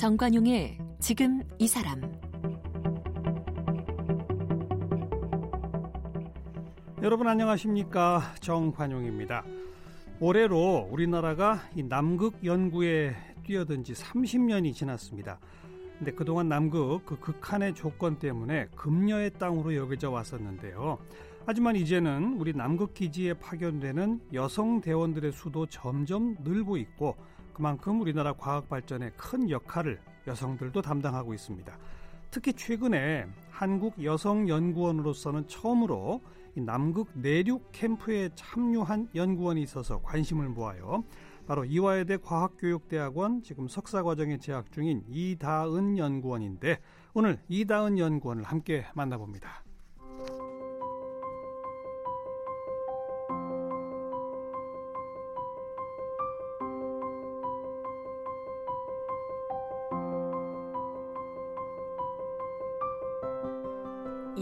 정관용의 지금 이 사람 여러분 안녕하십니까 정관용입니다. 올해로 우리나라가 이 남극 연구에 뛰어든 지 30년이 지났습니다. 근데 그동안 남극 그 극한의 조건 때문에 금녀의 땅으로 여겨져 왔었는데요. 하지만 이제는 우리 남극 기지에 파견되는 여성 대원들의 수도 점점 늘고 있고 그만큼 우리나라 과학 발전에 큰 역할을 여성들도 담당하고 있습니다. 특히 최근에 한국 여성 연구원으로서는 처음으로 남극 내륙 캠프에 참여한 연구원이 있어서 관심을 모아요. 바로 이화여대 과학교육대학원 지금 석사과정에 재학 중인 이다은 연구원인데 오늘 이다은 연구원을 함께 만나봅니다.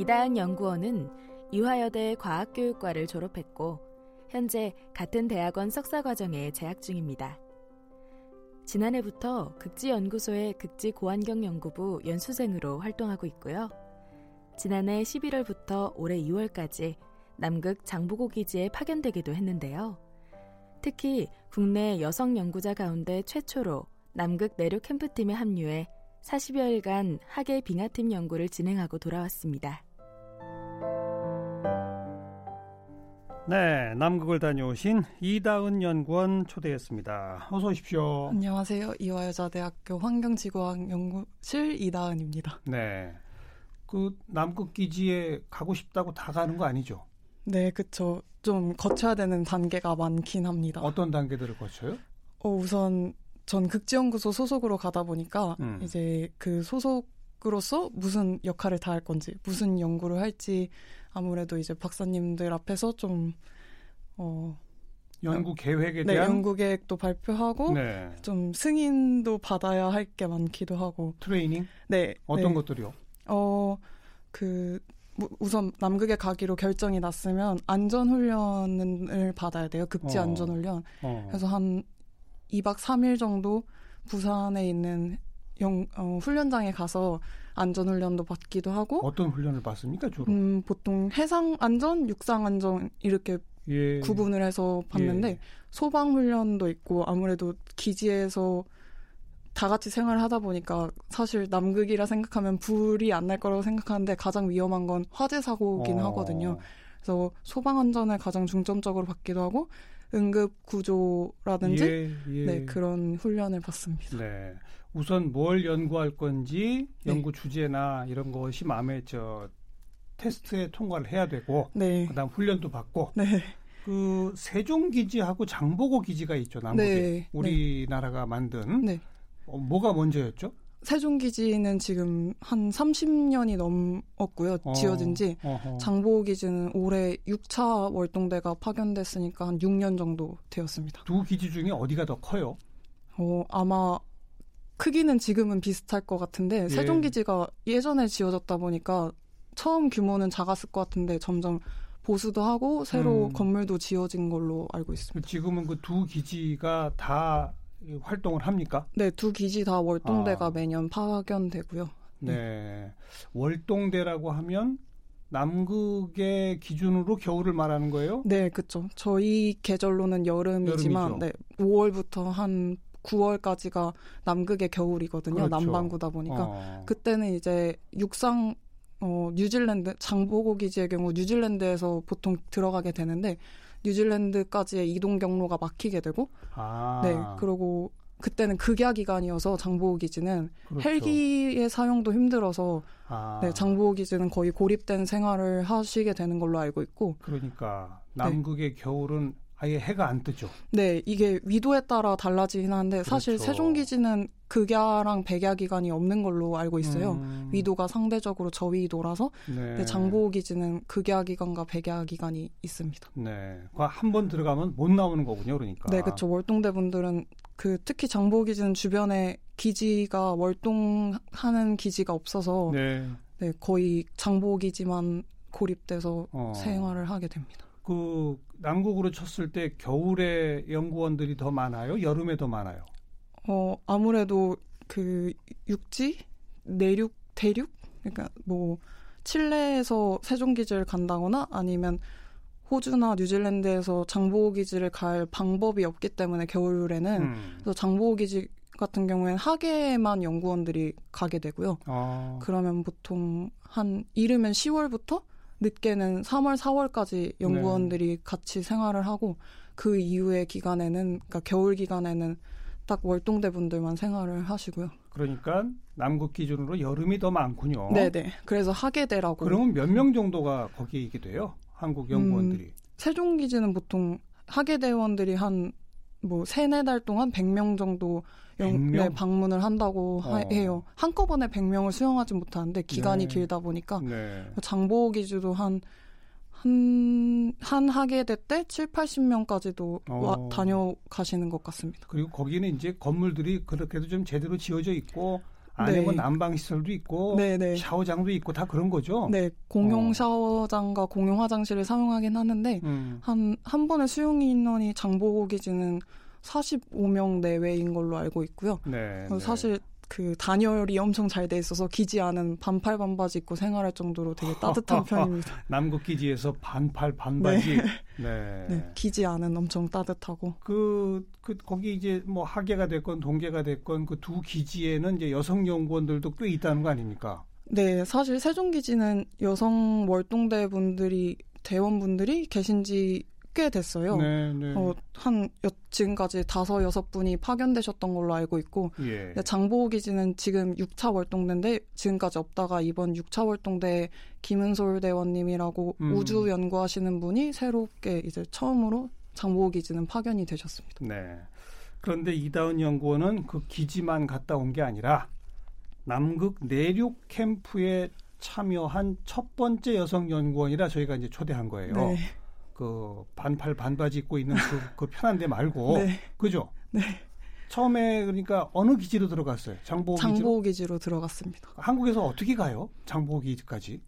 이다은 연구원은 이화여대 과학교육과를 졸업했고 현재 같은 대학원 석사 과정에 재학 중입니다. 지난해부터 극지연구소의 극지고환경연구부 연수생으로 활동하고 있고요. 지난해 11월부터 올해 2월까지 남극 장보고 기지에 파견되기도 했는데요. 특히 국내 여성 연구자 가운데 최초로 남극 내륙 캠프팀에 합류해 40여일간 하계 빙하팀 연구를 진행하고 돌아왔습니다. 네, 남극을 다녀오신 이다은 연구원 초대했습니다. 어서 오십시오. 안녕하세요. 이화여자대학교 환경지구학 연구실 이다은입니다. 네. 그 남극 기지에 가고 싶다고 다 가는 거 아니죠? 네, 그렇죠. 좀 거쳐야 되는 단계가 많긴 합니다. 어떤 단계들을 거쳐요? 어, 우선 전 극지연구소 소속으로 가다 보니까 음. 이제 그 소속 으로서 무슨 역할을 다할 건지, 무슨 연구를 할지 아무래도 이제 박사님들 앞에서 좀 어. 연구 계획에 네, 대한 연구 계획도 발표하고 네. 좀 승인도 받아야 할 게 많기도 하고 트레이닝? 네. 어떤 네. 것들이요? 어, 그 우선 남극에 가기로 결정이 났으면 안전 훈련을 받아야 돼요. 급지 어. 안전 훈련. 어. 그래서 한 2박 3일 정도 부산에 있는 영, 어, 훈련장에 가서 안전훈련도 받기도 하고 어떤 훈련을 받습니까 주로? 음, 보통 해상 안전, 육상 안전 이렇게 예. 구분을 해서 받는데 예. 소방 훈련도 있고 아무래도 기지에서 다 같이 생활을 하다 보니까 사실 남극이라 생각하면 불이 안 날 거라고 생각하는데 가장 위험한 건 화재 사고긴 어. 하거든요. 그래서 소방 안전을 가장 중점적으로 받기도 하고 응급 구조라든지 예, 예. 네, 그런 훈련을 받습니다. 네. 우선 뭘 연구할 건지 네. 연구 주제나 이런 것이 마음에 저 테스트에 통과를 해야 되고 네. 그다음 훈련도 받고 네. 그 세종 기지하고 장보고 기지가 있죠 남북에 네. 우리나라가 만든 네. 어, 뭐가 먼저였죠? 세종기지는 지금 한 30년이 넘었고요. 어, 지어진 지. 어허. 장보기지는 올해 6차 월동대가 파견됐으니까 한 6년 정도 되었습니다. 두 기지 중에 어디가 더 커요? 어, 아마 크기는 지금은 비슷할 것 같은데 예. 세종기지가 예전에 지어졌다 보니까 처음 규모는 작았을 것 같은데 점점 보수도 하고 새로 음. 건물도 지어진 걸로 알고 있습니다. 지금은 그 두 기지가 다 활동을 합니까? 네, 두 기지 다 월동대가 아. 매년 파견되고요. 네. 네. 월동대라고 하면 남극의 기준으로 겨울을 말하는 거예요? 네, 그렇죠. 저희 계절로는 여름이지만 여름이죠. 네, 5월부터 한 9월까지가 남극의 겨울이거든요. 그렇죠. 남반구다 보니까 어. 그때는 이제 육상 어 뉴질랜드 장보고 기지의 경우 뉴질랜드에서 보통 들어가게 되는데 뉴질랜드까지의 이동 경로가 막히게 되고 아. 네 그리고 그때는 극야 기간이어서 장보고 기지는 그렇죠. 헬기의 사용도 힘들어서 아. 네, 장보고 기지는 거의 고립된 생활을 하시게 되는 걸로 알고 있고 그러니까 남극의 네. 겨울은 아예 해가 안 뜨죠. 네, 이게 위도에 따라 달라지긴 한데 그렇죠. 사실 세종기지는 극야랑 백야 기간이 없는 걸로 알고 있어요. 음. 위도가 상대적으로 저위도라서 네. 장보호 기지는 극야 기간과 백야 기간이 있습니다. 네, 한 번 들어가면 못 나오는 거군요, 그러니까. 네, 그렇죠. 월동대 분들은 그 특히 장보호 기지는 주변에 기지가 월동하는 기지가 없어서 네, 네 거의 장보호 기지만 고립돼서 어. 생활을 하게 됩니다. 그 남극으로 쳤을 때 겨울에 연구원들이 더 많아요? 여름에 더 많아요? 어, 아무래도 그 육지, 내륙, 대륙, 그러니까 뭐 칠레에서 세종 기지를 간다거나 아니면 호주나 뉴질랜드에서 장보고기지를 갈 방법이 없기 때문에 겨울에는 음. 그래서 장보고기지 같은 경우에는 하계에만 연구원들이 가게 되고요. 아. 그러면 보통 한 이르면 10월부터 늦게는 3월, 4월까지 연구원들이 네. 같이 생활을 하고 그 이후의 기간에는 그러니까 겨울 기간에는 딱 월동대 분들만 생활을 하시고요. 그러니까 남극 기준으로 여름이 더 많군요. 네네. 그래서 하계대라고. 그러면 몇 명 정도가 거기에 있게 돼요? 한국 연구원들이. 음, 세종 기지는 보통 하계대원들이 한 뭐 세네 달 동안 100명 정도 영, 네, 방문을 한다고 어. 해요. 한꺼번에 100명을 수용하지 못하는데 기간이 네. 길다 보니까 네. 장보호 기주도 한 한, 한 학예대 때 7, 80명까지도 어. 와, 다녀가시는 것 같습니다. 그리고 거기는 이제 건물들이 그렇게도 좀 제대로 지어져 있고 안에 뭐 네. 난방 시설도 있고 네네. 네. 샤워장도 있고 다 그런 거죠. 네, 공용 어. 샤워장과 공용 화장실을 사용하긴 하는데 음. 한한 번에 수용 인원이 장보고 기지는 45명 내외인 걸로 알고 있고요. 네, 네. 사실 그 단열이 엄청 잘 돼 있어서 기지 안은 반팔 반바지 입고 생활할 정도로 되게 따뜻한 편입니다. 남극 기지에서 반팔 반바지. 네. 네. 네. 기지 안은 엄청 따뜻하고. 그, 그 거기 이제 뭐 하계가 됐건 동계가 됐건 그 두 기지에는 이제 여성 연구원들도 꽤 있다는 거 아닙니까? 네, 사실 세종 기지는 여성 월동대 분들이 대원분들이 계신지 꽤 됐어요. 네, 네. 어, 한 여, 지금까지 다섯 여섯 분이 파견되셨던 걸로 알고 있고 예. 장보호 기지는 지금 6차 월동대인데 지금까지 없다가 이번 6차 월동대 김은솔 대원님이라고 음. 우주 연구하시는 분이 새롭게 이제 처음으로 장보호 기지는 파견이 되셨습니다. 네. 그런데 이다은 연구원은 그 기지만 갔다 온 게 아니라 남극 내륙 캠프에 참여한 첫 번째 여성 연구원이라 저희가 이제 초대한 거예요. 네. 그 반팔 반바지 입고 있는 그, 그 편한 데 말고 네. 그죠? 네. 처음에 그러니까 어느 기지로 들어갔어요? 장보고 기지로? 기지로 들어갔습니다. 한국에서 어떻게 가요? 장보고 기지까지?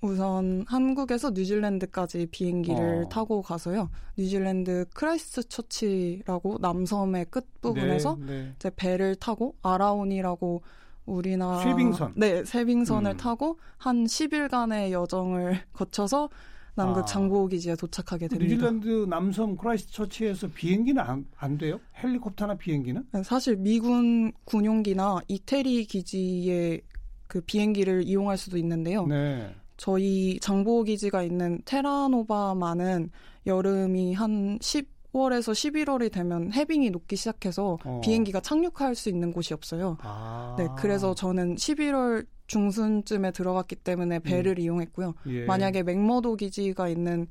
우선 한국에서 뉴질랜드까지 비행기를 어. 타고 가서요. 뉴질랜드 크라이스트 처치라고 남섬의 끝 부분에서 네, 네. 이제 배를 타고 아라온이라고 우리나라 쇄빙선 네 쇄빙선을 음. 타고 한 10일간의 여정을 거쳐서 남극 아. 장보고 기지에 도착하게 됩니다. 뉴질랜드 남섬 크라이스트 처치에서 비행기는 안, 안 돼요? 헬리콥터나 비행기는? 네, 사실 미군 군용기나 이태리 기지의 그 비행기를 이용할 수도 있는데요. 네. 저희 장보고 기지가 있는 테라노바만은 여름이 한 10 월에서 11월이 되면 해빙이 녹기 시작해서 어. 비행기가 착륙할 수 있는 곳이 없어요. 아. 네, 그래서 저는 11월 중순쯤에 들어갔기 때문에 배를 음. 이용했고요. 예. 만약에 맥머도 기지가 있는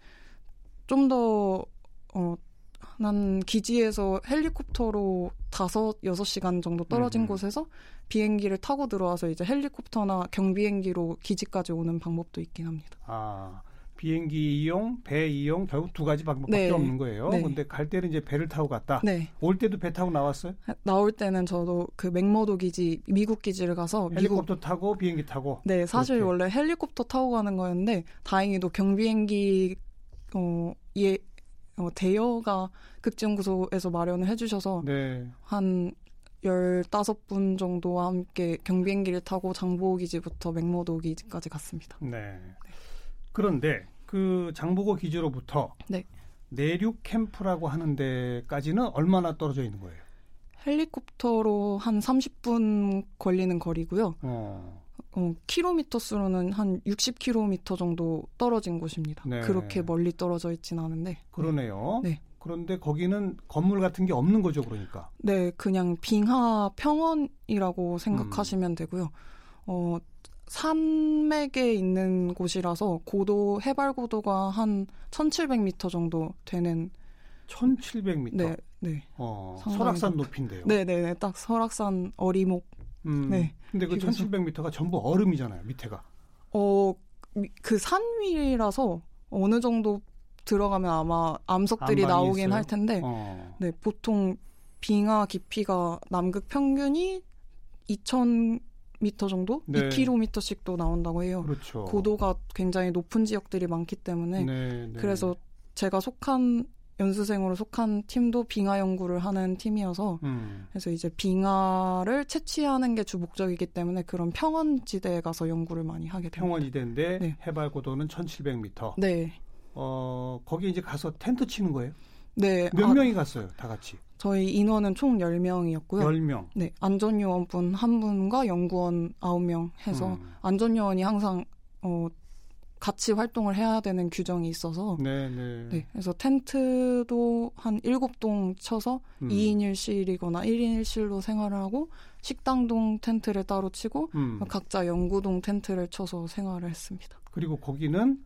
좀더 어, 난 기지에서 헬리콥터로 다섯 여섯 시간 정도 떨어진 음. 곳에서 비행기를 타고 들어와서 이제 헬리콥터나 경비행기로 기지까지 오는 방법도 있긴 합니다. 아, 비행기 이용, 배 이용 결국 두 가지 방법밖에 네. 없는 거예요. 네. 근데 갈 때는 이제 배를 타고 갔다. 네. 올 때도 배 타고 나왔어요? 나올 때는 저도 그 맥머도 기지 미국 기지를 가서 헬리콥터 미국... 타고 비행기 타고. 네, 사실 그렇게. 원래 헬리콥터 타고 가는 거였는데 다행히도 경비행기 어, 예, 어, 대여가 극지연구소에서 마련을 해주셔서 네. 한 15분 정도와 함께 경비행기를 타고 장보호 기지부터 맥머도 기지까지 갔습니다. 네. 그런데 그 장보고 기지로부터 네. 내륙 캠프라고 하는 데까지는 얼마나 떨어져 있는 거예요? 헬리콥터로 한 30분 걸리는 거리고요. 어. 어, 킬로미터 수로는 한 60km 정도 떨어진 곳입니다. 네. 그렇게 멀리 떨어져 있진 않은데. 그러네요. 네. 그런데 거기는 건물 같은 게 없는 거죠, 그러니까. 네, 그냥 빙하 평원이라고 생각하시면 음. 되고요. 어, 산맥에 있는 곳이라서 고도 해발 고도가 한 1,700m 정도 되는 1,700m. 네, 네. 어, 설악산 높인데요. 네, 네, 네. 딱 설악산 어리목. 음, 네. 근데 그 1,700m가 전부 얼음이잖아요, 밑에가. 어, 그 산 위라서 어느 정도 들어가면 아마 암석들이 나오긴 있어요? 할 텐데. 어. 네, 보통 빙하 깊이가 남극 평균이 2,000 미터 정도, 네. 2km씩도 나온다고 해요. 그렇죠. 고도가 굉장히 높은 지역들이 많기 때문에 네, 네. 그래서 제가 속한 연수생으로 속한 팀도 빙하 연구를 하는 팀이어서 음. 그래서 이제 빙하를 채취하는 게 주 목적이기 때문에 그런 평원지대에 가서 연구를 많이 하게 됩니다. 평원지대인데 네. 해발 고도는 1,700m. 네. 어 거기 이제 가서 텐트 치는 거예요? 네. 몇 아, 명이 갔어요, 다 같이? 저희 인원은 총 10명이었고요. 10명. 네. 안전요원분 한 분과 연구원 9명 해서 음. 안전요원이 항상 어 같이 활동을 해야 되는 규정이 있어서 네, 네. 네 그래서 텐트도 한 7동 쳐서 음. 2인 1실이거나 1인 1실로 생활을 하고 식당동 텐트를 따로 치고 음. 각자 연구동 텐트를 쳐서 생활을 했습니다. 그리고 거기는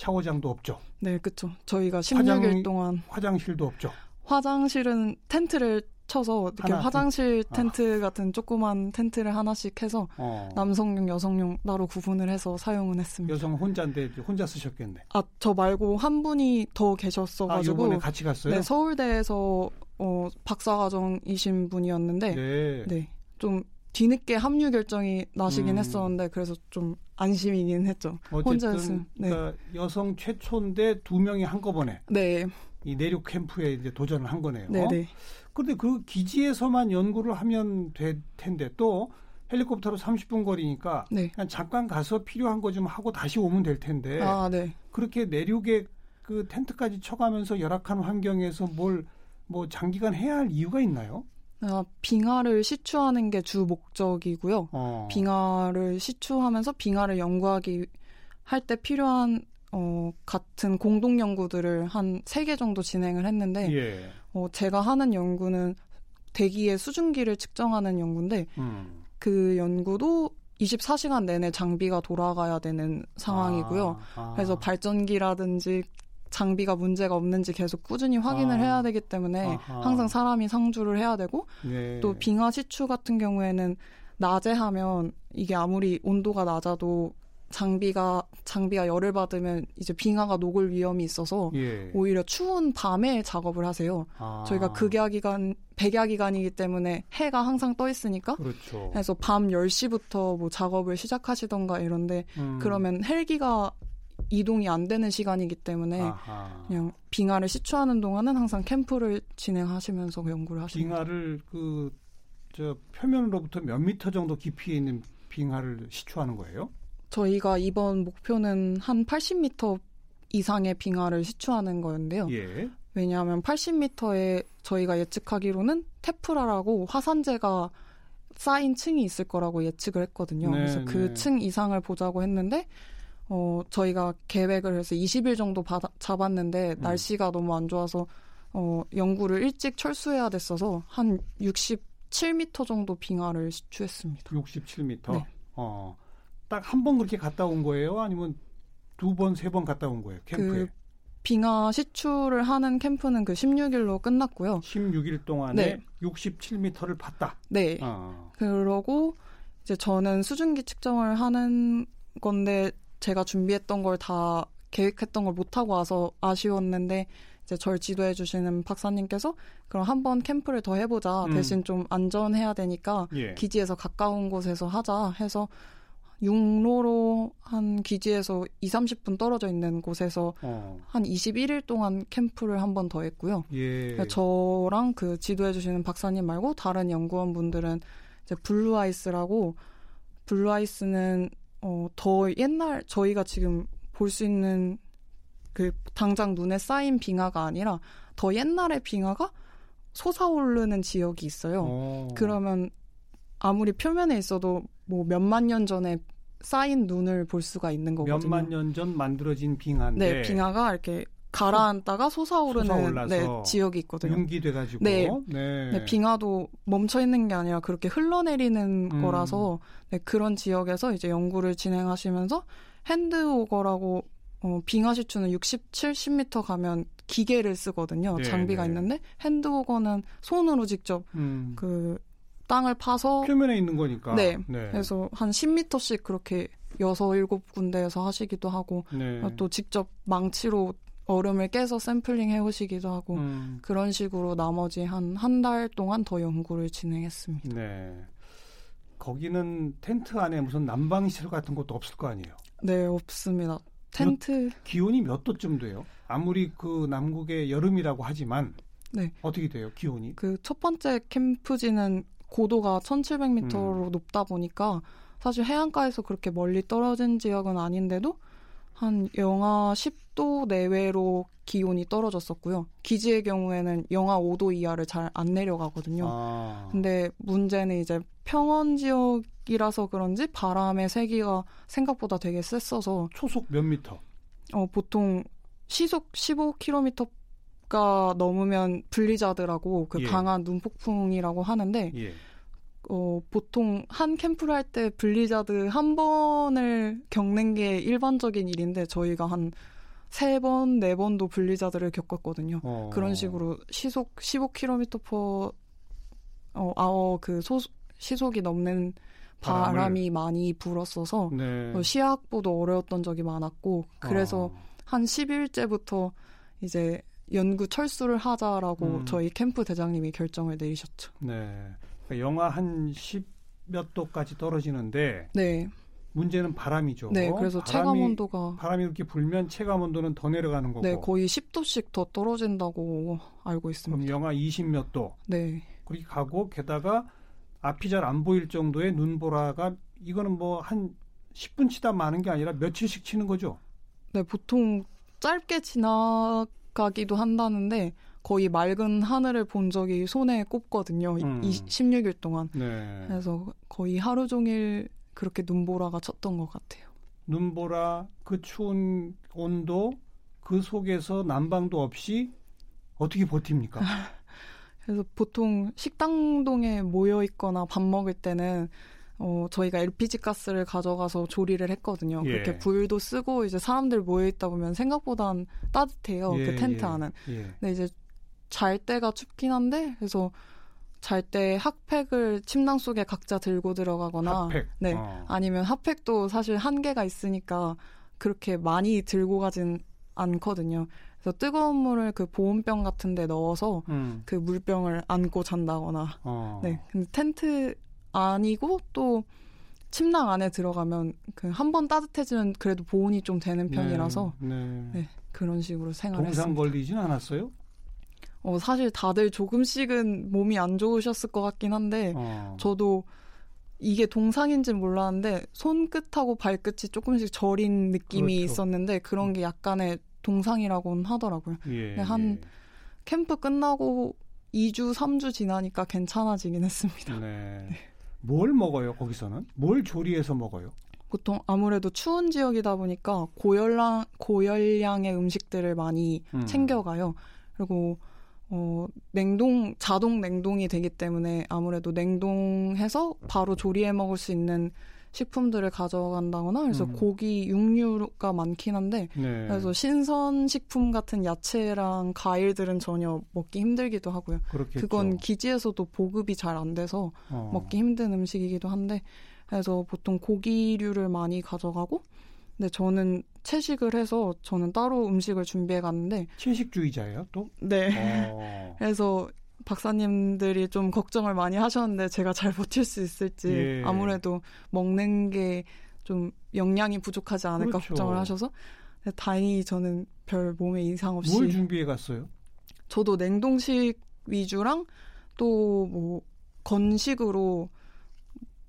샤워장도 없죠. 네, 그렇죠. 저희가 16일 화장, 동안 화장실도 없죠. 화장실은 텐트를 쳐서 이렇게 화장실 아. 텐트 아. 같은 조그만 텐트를 하나씩 해서 어. 남성용, 여성용 따로 구분을 해서 사용은 했습니다. 여성 혼자인데 혼자 쓰셨겠네. 아, 저 말고 한 분이 더 계셨어가지고. 아, 이번에 같이 갔어요? 네, 서울대에서 어, 박사과정이신 분이었는데, 네. 네. 좀 뒤늦게 합류 결정이 나시긴 음. 했었는데 그래서 좀 안심이긴 했죠. 혼자였음. 네. 그러니까 여성 최초인데 두 명이 한꺼번에. 네. 이 내륙 캠프에 이제 도전을 한 거네요. 네네. 그런데 그 기지에서만 연구를 하면 될 텐데 또 헬리콥터로 30분 거리니까 네. 그냥 잠깐 가서 필요한 거 좀 하고 다시 오면 될 텐데 아, 네. 그렇게 내륙에 그 텐트까지 쳐가면서 열악한 환경에서 뭘 뭐 장기간 해야 할 이유가 있나요? 아, 빙하를 시추하는 게 주 목적이고요. 어. 빙하를 시추하면서 빙하를 연구하기 할 때 필요한 어, 같은 공동 연구들을 한 세 개 정도 진행을 했는데 예. 어, 제가 하는 연구는 대기의 수증기를 측정하는 연구인데 음. 그 연구도 24시간 내내 장비가 돌아가야 되는 상황이고요. 아, 아. 그래서 발전기라든지 장비가 문제가 없는지 계속 꾸준히 확인을 아. 해야 되기 때문에 아하. 항상 사람이 상주를 해야 되고 네. 또 빙하 시추 같은 경우에는 낮에 하면 이게 아무리 온도가 낮아도 장비가 장비가 열을 받으면 이제 빙하가 녹을 위험이 있어서 예. 오히려 추운 밤에 작업을 하세요. 아. 저희가 극야 기간 백야 기간이기 때문에 해가 항상 떠 있으니까 그렇죠. 그래서 밤 10시부터 뭐 작업을 시작하시던가 이런데 음. 그러면 헬기가 이동이 안 되는 시간이기 때문에 아하. 그냥 빙하를 시추하는 동안은 항상 캠프를 진행하시면서 연구를 하십니다. 빙하를 그 저 표면으로부터 몇 미터 정도 깊이에 있는 빙하를 시추하는 거예요? 저희가 이번 목표는 한 80m 이상의 빙하를 시추하는 거였는데요. 예. 왜냐하면 80m에 저희가 예측하기로는 테프라라고 화산재가 쌓인 층이 있을 거라고 예측을 했거든요. 네, 그래서 그층 네. 이상을 보자고 했는데 어 저희가 계획을 해서 20일 정도 받아, 잡았는데 음. 날씨가 너무 안 좋아서 어 연구를 일찍 철수해야 됐어서 한 67m 정도 빙하를 시추했습니다. 67m. 네. 어. 딱 한 번 그렇게 갔다 온 거예요? 아니면 두 번, 세 번 갔다 온 거예요? 캠프에? 그 빙하 시추를 하는 캠프는 그 16일로 끝났고요. 16일 동안에 네. 67m를 팠다. 네. 어. 그러고 이제 저는 수증기 측정을 하는 건데 제가 준비했던 걸 다 계획했던 걸 못 하고 와서 아쉬웠는데 이제 절 지도해 주시는 박사님께서 그럼 한번 캠프를 더 해보자. 음. 대신 좀 안전해야 되니까 예. 기지에서 가까운 곳에서 하자 해서 육로로 한 기지에서 2, 30분 떨어져 있는 곳에서 어. 한 21일 동안 캠프를 한 번 더 했고요. 예. 저랑 그 지도해 주시는 박사님 말고 다른 연구원분들은 이제 blue ice라고 blue ice는 어, 더 옛날 저희가 지금 볼 수 있는 그 당장 눈에 쌓인 빙하가 아니라 더 옛날의 빙하가 솟아오르는 지역이 있어요. 오. 그러면 아무리 표면에 있어도 뭐 몇만 년 전에 쌓인 눈을 볼 수가 있는 거거든요. 몇만 년 전 만들어진 빙하인데 네, 빙하가 이렇게 가라앉다가 솟아오르는 네, 지역이 있거든요. 융기돼가지고 네. 네. 네. 빙하도 멈춰 있는 게 아니라 그렇게 흘러내리는 음. 거라서 네, 그런 지역에서 이제 연구를 진행하시면서 핸드오거라고 어, 빙하 시추는 60, 70m 가면 기계를 쓰거든요. 네, 장비가 네. 있는데 핸드오거는 손으로 직접 음. 그 땅을 파서 표면에 있는 거니까. 네. 네. 그래서 한 10m씩 그렇게 여섯 일곱 군데에서 하시기도 하고 네. 또 직접 망치로 얼음을 깨서 샘플링 해오시기도 하고 음. 그런 식으로 나머지 한 한 달 동안 더 연구를 진행했습니다. 네. 거기는 텐트 안에 무슨 난방 시설 같은 것도 없을 거 아니에요? 네, 없습니다. 텐트 몇, 기온이 몇 도쯤 돼요? 아무리 그 남국의 여름이라고 하지만 네. 어떻게 돼요? 기온이? 그 첫 번째 캠프지는 고도가 1,700m로 음. 높다 보니까 사실 해안가에서 그렇게 멀리 떨어진 지역은 아닌데도 한 영하 10도 내외로 기온이 떨어졌었고요. 기지의 경우에는 영하 5도 이하를 잘 안 내려가거든요. 아. 근데 문제는 이제 평원 지역이라서 그런지 바람의 세기가 생각보다 되게 셌어서 초속 몇 미터? 어, 보통 시속 15km가 넘으면 블리자드라고 그 예. 강한 눈폭풍이라고 하는데 예. 어, 보통 한 캠프를 할 때 블리자드 한 번을 겪는 게 일반적인 일인데 저희가 한 세 번, 네 번도 블리자드를 겪었거든요. 어. 그런 식으로 시속 15km per 어, 아워 그 소, 시속이 넘는 바람이 바람을. 많이 불었어서 네. 어, 시야 확보도 어려웠던 적이 많았고 그래서 어. 한 10일째부터 이제 연구 철수를 하자라고 음. 저희 캠프 대장님이 결정을 내리셨죠. 네. 그러니까 영하 한 10몇 도까지 떨어지는데 네. 문제는 바람이죠. 네, 그래서 체감 온도가 바람이 이렇게 불면 체감 온도는 더 내려가는 거고. 네, 거의 10도씩 더 떨어진다고 알고 있습니다. 그럼 영하 20몇 도. 네. 그렇게 가고 게다가 앞이 잘 안 보일 정도의 눈보라가 이거는 뭐 한 10분 치다 마는 게 아니라 며칠씩 치는 거죠. 네, 보통 짧게 지나가기도 한다는데 거의 맑은 하늘을 본 적이 손에 꼽거든요. 음. 20, 16일 동안. 네. 그래서 거의 하루 종일 그렇게 눈보라가 쳤던 것 같아요. 눈보라, 그 추운 온도, 그 속에서 난방도 없이 어떻게 버팁니까? 그래서 보통 식당동에 모여 있거나 밥 먹을 때는 어, 저희가 LPG 가스를 가져가서 조리를 했거든요. 예. 그렇게 불도 쓰고 이제 사람들 모여 있다 보면 생각보단 따뜻해요. 예, 그 텐트 예, 안은. 예. 근데 이제 잘 때가 춥긴 한데 그래서 잘 때 핫팩을 침낭 속에 각자 들고 들어가거나 핫팩. 네 어. 아니면 핫팩도 사실 한계가 있으니까 그렇게 많이 들고 가진 않거든요. 그래서 뜨거운 물을 그 보온병 같은 데 넣어서 음. 그 물병을 안고 잔다거나 어. 네 근데 텐트 아니고 또 침낭 안에 들어가면 그 한 번 따뜻해지면 그래도 보온이 좀 되는 네. 편이라서 네, 네. 네 그런 식으로 생활했습니다. 동상 걸리진 않았어요? 어, 사실 다들 조금씩은 몸이 안 좋으셨을 것 같긴 한데 어. 저도 이게 동상인지 몰랐는데 손끝하고 발끝이 조금씩 저린 느낌이 그렇죠. 있었는데 그런 음. 게 약간의 동상이라고는 하더라고요. 예, 한 예. 캠프 끝나고 2주, 3주 지나니까 괜찮아지긴 했습니다. 네. 네. 뭘 먹어요, 거기서는? 뭘 조리해서 먹어요? 보통 아무래도 추운 지역이다 보니까 고열량, 고열량의 음식들을 많이 음. 챙겨가요. 그리고 어, 냉동, 자동 냉동이 되기 때문에 아무래도 냉동해서 바로 조리해 먹을 수 있는 식품들을 가져간다거나 그래서 음. 고기, 육류가 많긴 한데 네. 그래서 신선 식품 같은 야채랑 과일들은 전혀 먹기 힘들기도 하고요. 그렇겠죠. 그건 기지에서도 보급이 잘 안 돼서 어. 먹기 힘든 음식이기도 한데 그래서 보통 고기류를 많이 가져가고 근데 저는 채식을 해서 저는 따로 음식을 준비해 갔는데 채식주의자예요 또? 네. 어. 그래서 박사님들이 좀 걱정을 많이 하셨는데 제가 잘 버틸 수 있을지 예. 아무래도 먹는 게 좀 영양이 부족하지 않을까 그렇죠. 걱정을 하셔서 다행히 저는 별 몸에 이상 없이 뭘 준비해 갔어요? 저도 냉동식 위주랑 또 뭐 건식으로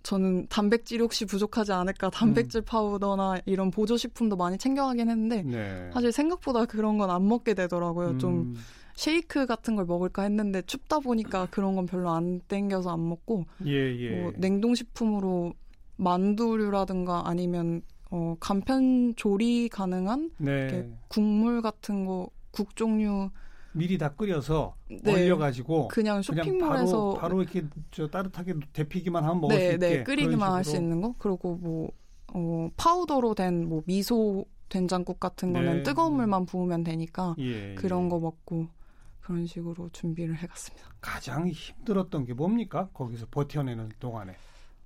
저는 단백질이 혹시 부족하지 않을까 단백질 음. 파우더나 이런 보조식품도 많이 챙겨가긴 했는데 네. 사실 생각보다 그런 건 안 먹게 되더라고요. 음. 좀 쉐이크 같은 걸 먹을까 했는데 춥다 보니까 그런 건 별로 안 땡겨서 안 먹고 예, 예. 뭐 냉동식품으로 만두류라든가 아니면 어, 간편 조리 가능한 네. 국물 같은 거 국 종류 미리 다 끓여서 네. 얼려가지고 그냥 쇼핑몰에서 바로, 바로, 이렇게 저 따뜻하게 데피기만 하면 먹을 네, 수 있게 네, 끓이기만 할 수 있는 거 그리고 뭐 어, 파우더로 된 뭐 미소 된장국 같은 거는 네, 뜨거운 네. 물만 부으면 되니까 예, 그런 예. 거 먹고 그런 식으로 준비를 해갔습니다. 가장 힘들었던 게 뭡니까? 거기서 버텨내는 동안에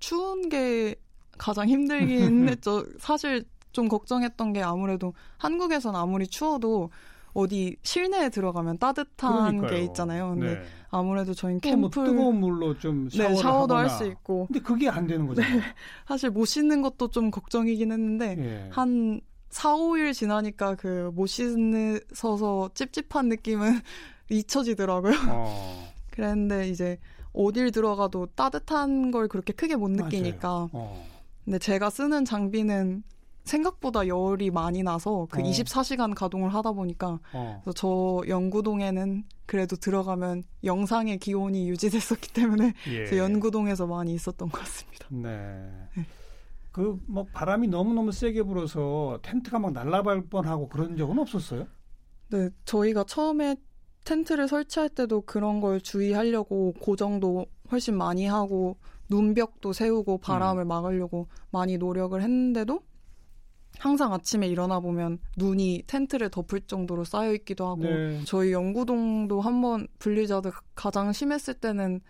추운 게 가장 힘들긴 했죠. 사실 좀 걱정했던 게 아무래도 한국에선 아무리 추워도 어디 실내에 들어가면 따뜻한 그러니까요. 게 있잖아요. 근데 네. 아무래도 저희는 뭐 캠프 뭐 뜨거운 물로 좀 네, 샤워도 할 수 있고. 근데 그게 안 되는 거죠. 네. 사실 못 씻는 것도 좀 걱정이긴 했는데 예. 한 4, 5일 지나니까 그 못 씻어서 찝찝한 느낌은 잊혀지더라고요. 어. 그랬는데 이제 어딜 들어가도 따뜻한 걸 그렇게 크게 못 느끼니까. 어. 근데 제가 쓰는 장비는 생각보다 열이 많이 나서 그 어. 24시간 가동을 하다 보니까 어. 저 연구동에는 그래도 들어가면 영상의 기온이 유지됐었기 때문에 예. 연구동에서 많이 있었던 것 같습니다. 네. 네. 그뭐 바람이 너무 너무 세게 불어서 텐트가 막 날아갈 뻔하고 그런 적은 없었어요? 네, 저희가 처음에 텐트를 설치할 때도 그런 걸 주의하려고 고정도 훨씬 많이 하고 눈벽도 세우고 바람을 음. 막으려고 많이 노력을 했는데도 항상 아침에 일어나 보면 눈이 텐트를 덮을 정도로 쌓여 있기도 하고 네. 저희 영구동도 한번 분리자드 가장 심했을 때는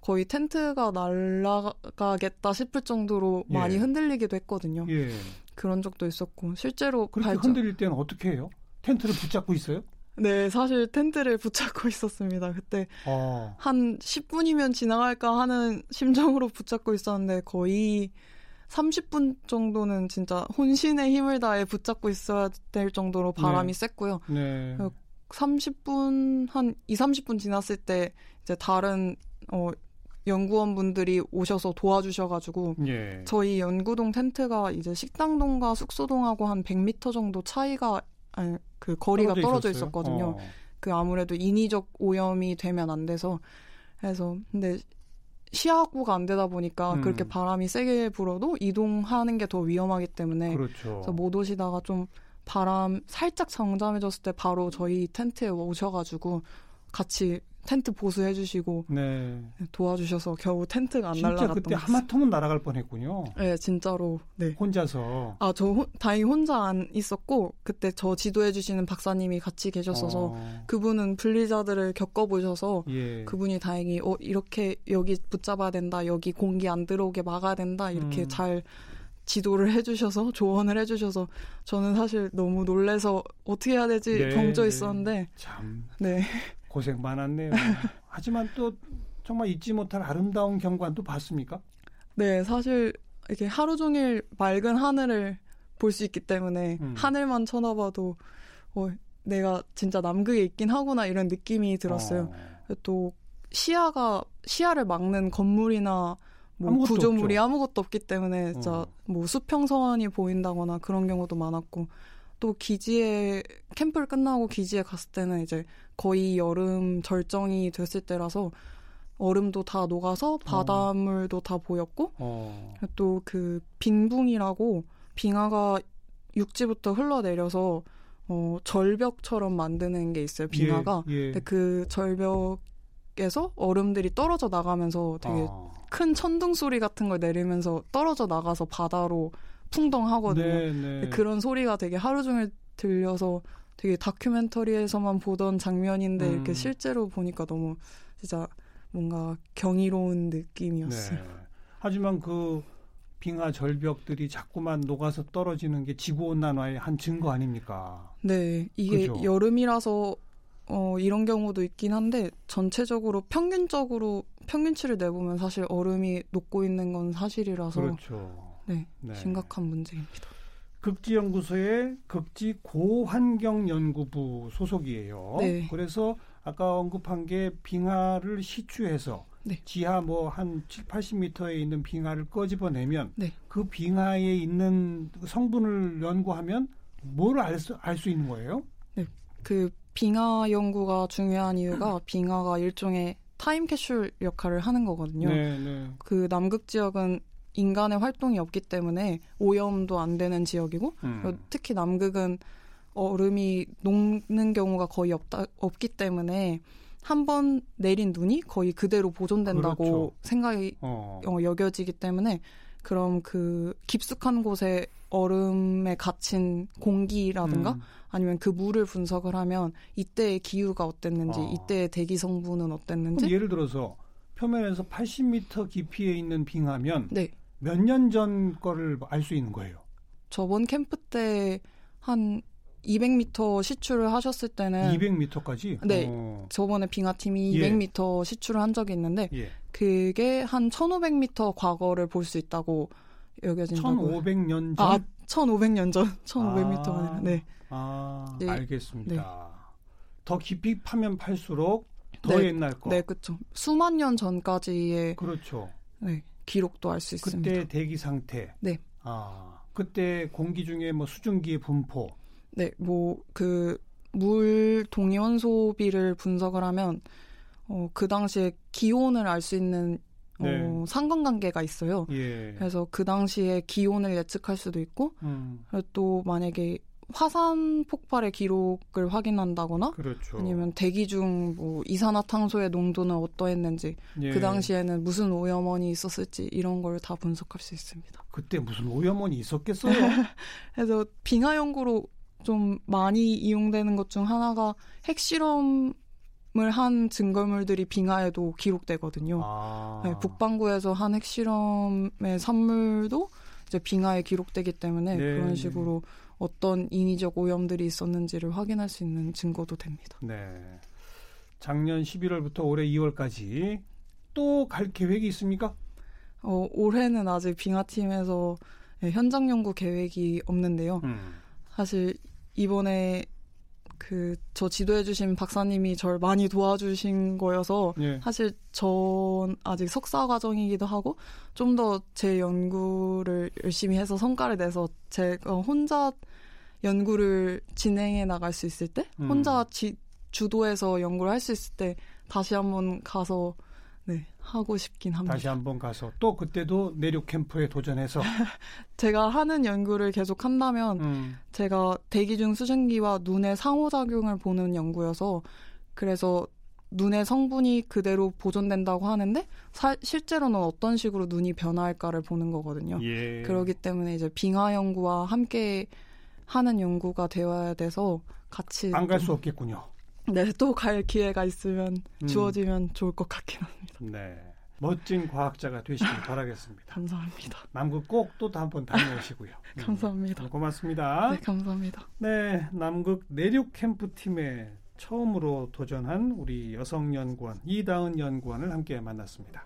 거의 텐트가 날아가겠다 싶을 정도로 예. 많이 흔들리기도 했거든요. 예. 그런 적도 있었고 실제로 그렇게 발전... 흔들릴 때는 어떻게 해요? 텐트를 붙잡고 있어요? 네, 사실 텐트를 붙잡고 있었습니다. 그때 어. 한 10분이면 지나갈까 하는 심정으로 붙잡고 있었는데 거의 30분 정도는 진짜 혼신의 힘을 다해 붙잡고 있어야 될 정도로 바람이 네. 셌고요. 네. 30분 한 2, 30분 지났을 때 이제 다른 어 연구원분들이 오셔서 도와주셔가지고 예. 저희 연구동 텐트가 이제 식당동과 숙소동하고 한 100m 정도 차이가 아니, 그 거리가 떨어져, 떨어져 있었거든요. 어. 그 아무래도 인위적 오염이 되면 안 돼서 그래서 근데 시야구가 안 되다 보니까 음. 그렇게 바람이 세게 불어도 이동하는 게 더 위험하기 때문에 그렇죠. 그래서 못 오시다가 좀 바람 살짝 잠잠해졌을 때 바로 저희 텐트에 오셔가지고 같이 텐트 보수해 주시고 네. 도와주셔서 겨우 텐트가 안 날아갔던 그때 하마터면 날아갈 뻔했군요. 네, 진짜로. 네. 혼자서. 아, 저 다행히 혼자 안 있었고 그때 저 지도해 주시는 박사님이 같이 계셨어서 어. 그분은 분리자들을 겪어 보셔서 예. 그분이 다행히 어 이렇게 여기 붙잡아야 된다. 여기 공기 안 들어오게 막아야 된다. 이렇게 음. 잘 지도를 해주셔서 조언을 해주셔서 저는 사실 너무 놀래서 어떻게 해야 되지 네, 병져 네. 있었는데 네. 참 네. 고생 많았네요. 하지만 또 정말 잊지 못할 아름다운 경관도 봤습니까? 네, 사실 이렇게 하루 종일 맑은 하늘을 볼 수 있기 때문에 음. 하늘만 쳐다봐도 어, 내가 진짜 남극에 있긴 하구나 이런 느낌이 들었어요. 어. 또 시야가 시야를 막는 건물이나 뭐 구조물이 없죠. 아무것도 없기 때문에 진짜 어. 뭐 수평선이 보인다거나 그런 경우도 많았고 또 기지에 캠프를 끝나고 기지에 갔을 때는 이제 거의 여름 절정이 됐을 때라서 얼음도 다 녹아서 바닷물도 어. 다 보였고 어. 또그 빙붕이라고 빙하가 육지부터 흘러내려서 어, 절벽처럼 만드는 게 있어요 빙하가 예, 예. 근데 그 절벽에서 얼음들이 떨어져 나가면서 되게 아. 큰 천둥 소리 같은 걸 내리면서 떨어져 나가서 바다로 풍덩하거든요. 네, 네. 그런 소리가 되게 하루 종일 들려서 되게 다큐멘터리에서만 보던 장면인데 음. 이렇게 실제로 보니까 너무 진짜 뭔가 경이로운 느낌이었어요. 네. 하지만 그 빙하 절벽들이 자꾸만 녹아서 떨어지는 게 지구 온난화의 한 증거 아닙니까? 네, 이게 그죠? 여름이라서 어, 이런 경우도 있긴 한데 전체적으로 평균적으로 평균치를 내보면 사실 얼음이 녹고 있는 건 사실이라서 그렇죠. 네, 네. 심각한 문제입니다. 극지연구소의 극지 고환경연구부 소속이에요. 네. 그래서 아까 언급한 게 빙하를 시추해서 네. 지하 뭐 한 7, 80m에 있는 빙하를 꺼집어내면 네. 그 빙하에 있는 성분을 연구하면 뭘 알수 알 수 있는 거예요? 네. 그 빙하 연구가 중요한 이유가 빙하가 일종의 타임 캐슐 역할을 하는 거거든요. 네, 네. 그 남극 지역은 인간의 활동이 없기 때문에 오염도 안 되는 지역이고 음. 특히 남극은 얼음이 녹는 경우가 거의 없다 없기 때문에 한 번 내린 눈이 거의 그대로 보존된다고 그렇죠. 생각이 어. 어, 여겨지기 때문에 그럼 그 깊숙한 곳에 얼음에 갇힌 공기라든가 음. 아니면 그 물을 분석을 하면 이때의 기후가 어땠는지 어. 이때의 대기 성분은 어땠는지 예를 들어서 표면에서 80m 깊이에 있는 빙하면 네. 몇 년 전 거를 알 수 있는 거예요? 저번 캠프 때 한 200m 시추를 하셨을 때는 200m까지? 네. 어. 저번에 빙하팀이 예. 200m 시추를 한 적이 있는데 예. 그게 한 1500m 과거를 볼 수 있다고 여겨진다고. 1500년 전. 아, 1500년 전. 1500m 아. 네. 아, 네. 알겠습니다. 네. 더 깊이 파면 팔수록 더 네, 옛날 거. 네, 그렇죠. 수만 년 전까지의 그렇죠. 네, 기록도 알 수 있습니다. 그때 대기 상태. 네. 아, 그때 공기 중에 뭐 수증기의 분포. 네, 뭐 그 물 동위원 소비를 분석을 하면 어, 그 당시에 기온을 알 수 있는 어, 네. 어, 상관관계가 있어요. 예. 그래서 그 당시에 기온을 예측할 수도 있고, 음. 또 만약에 화산 폭발의 기록을 확인한다거나 그렇죠. 아니면 대기 중 뭐 이산화탄소의 농도는 어떠했는지 예. 그 당시에는 무슨 오염원이 있었을지 이런 걸 다 분석할 수 있습니다. 그때 무슨 오염원이 있었겠어요? 그래서 빙하 연구로 좀 많이 이용되는 것 중 하나가 핵실험 을 한 증거물들이 빙하에도 기록되거든요. 아. 네, 북반구에서 한 핵실험의 산물도 이제 빙하에 기록되기 때문에 네. 그런 식으로 어떤 인위적 오염들이 있었는지를 확인할 수 있는 증거도 됩니다. 네. 작년 11월부터 올해 2월까지 또 갈 계획이 있습니까? 어, 올해는 아직 빙하팀에서 네, 현장 연구 계획이 없는데요. 음. 사실 이번에 그 저 지도해 주신 박사님이 저를 많이 도와주신 거여서 예. 사실 전 아직 석사 과정이기도 하고 좀 더 제 연구를 열심히 해서 성과를 내서 제가 혼자 연구를 진행해 나갈 수 있을 때 음. 혼자 지, 주도해서 연구를 할 수 있을 때 다시 한번 가서 네 하고 싶긴 합니다. 다시 한번 가서 또 그때도 내륙 캠프에 도전해서 제가 하는 연구를 계속 한다면 음. 제가 대기 중 수증기와 눈의 상호작용을 보는 연구여서 그래서 눈의 성분이 그대로 보존된다고 하는데 사, 실제로는 어떤 식으로 눈이 변화할까를 보는 거거든요. 예. 그렇기 때문에 이제 빙하 연구와 함께 하는 연구가 되어야 돼서 같이 안 갈 수 없겠군요. 네, 또 갈 기회가 있으면 음. 주어지면 좋을 것 같긴 합니다. 네. 멋진 과학자가 되시길 바라겠습니다. 감사합니다. 남극 꼭 또 한번 다녀오시고요. 감사합니다. 음, 고맙습니다. 네, 감사합니다. 네, 남극 내륙 캠프 팀에 처음으로 도전한 우리 여성 연구원 이다은 연구원을 함께 만났습니다.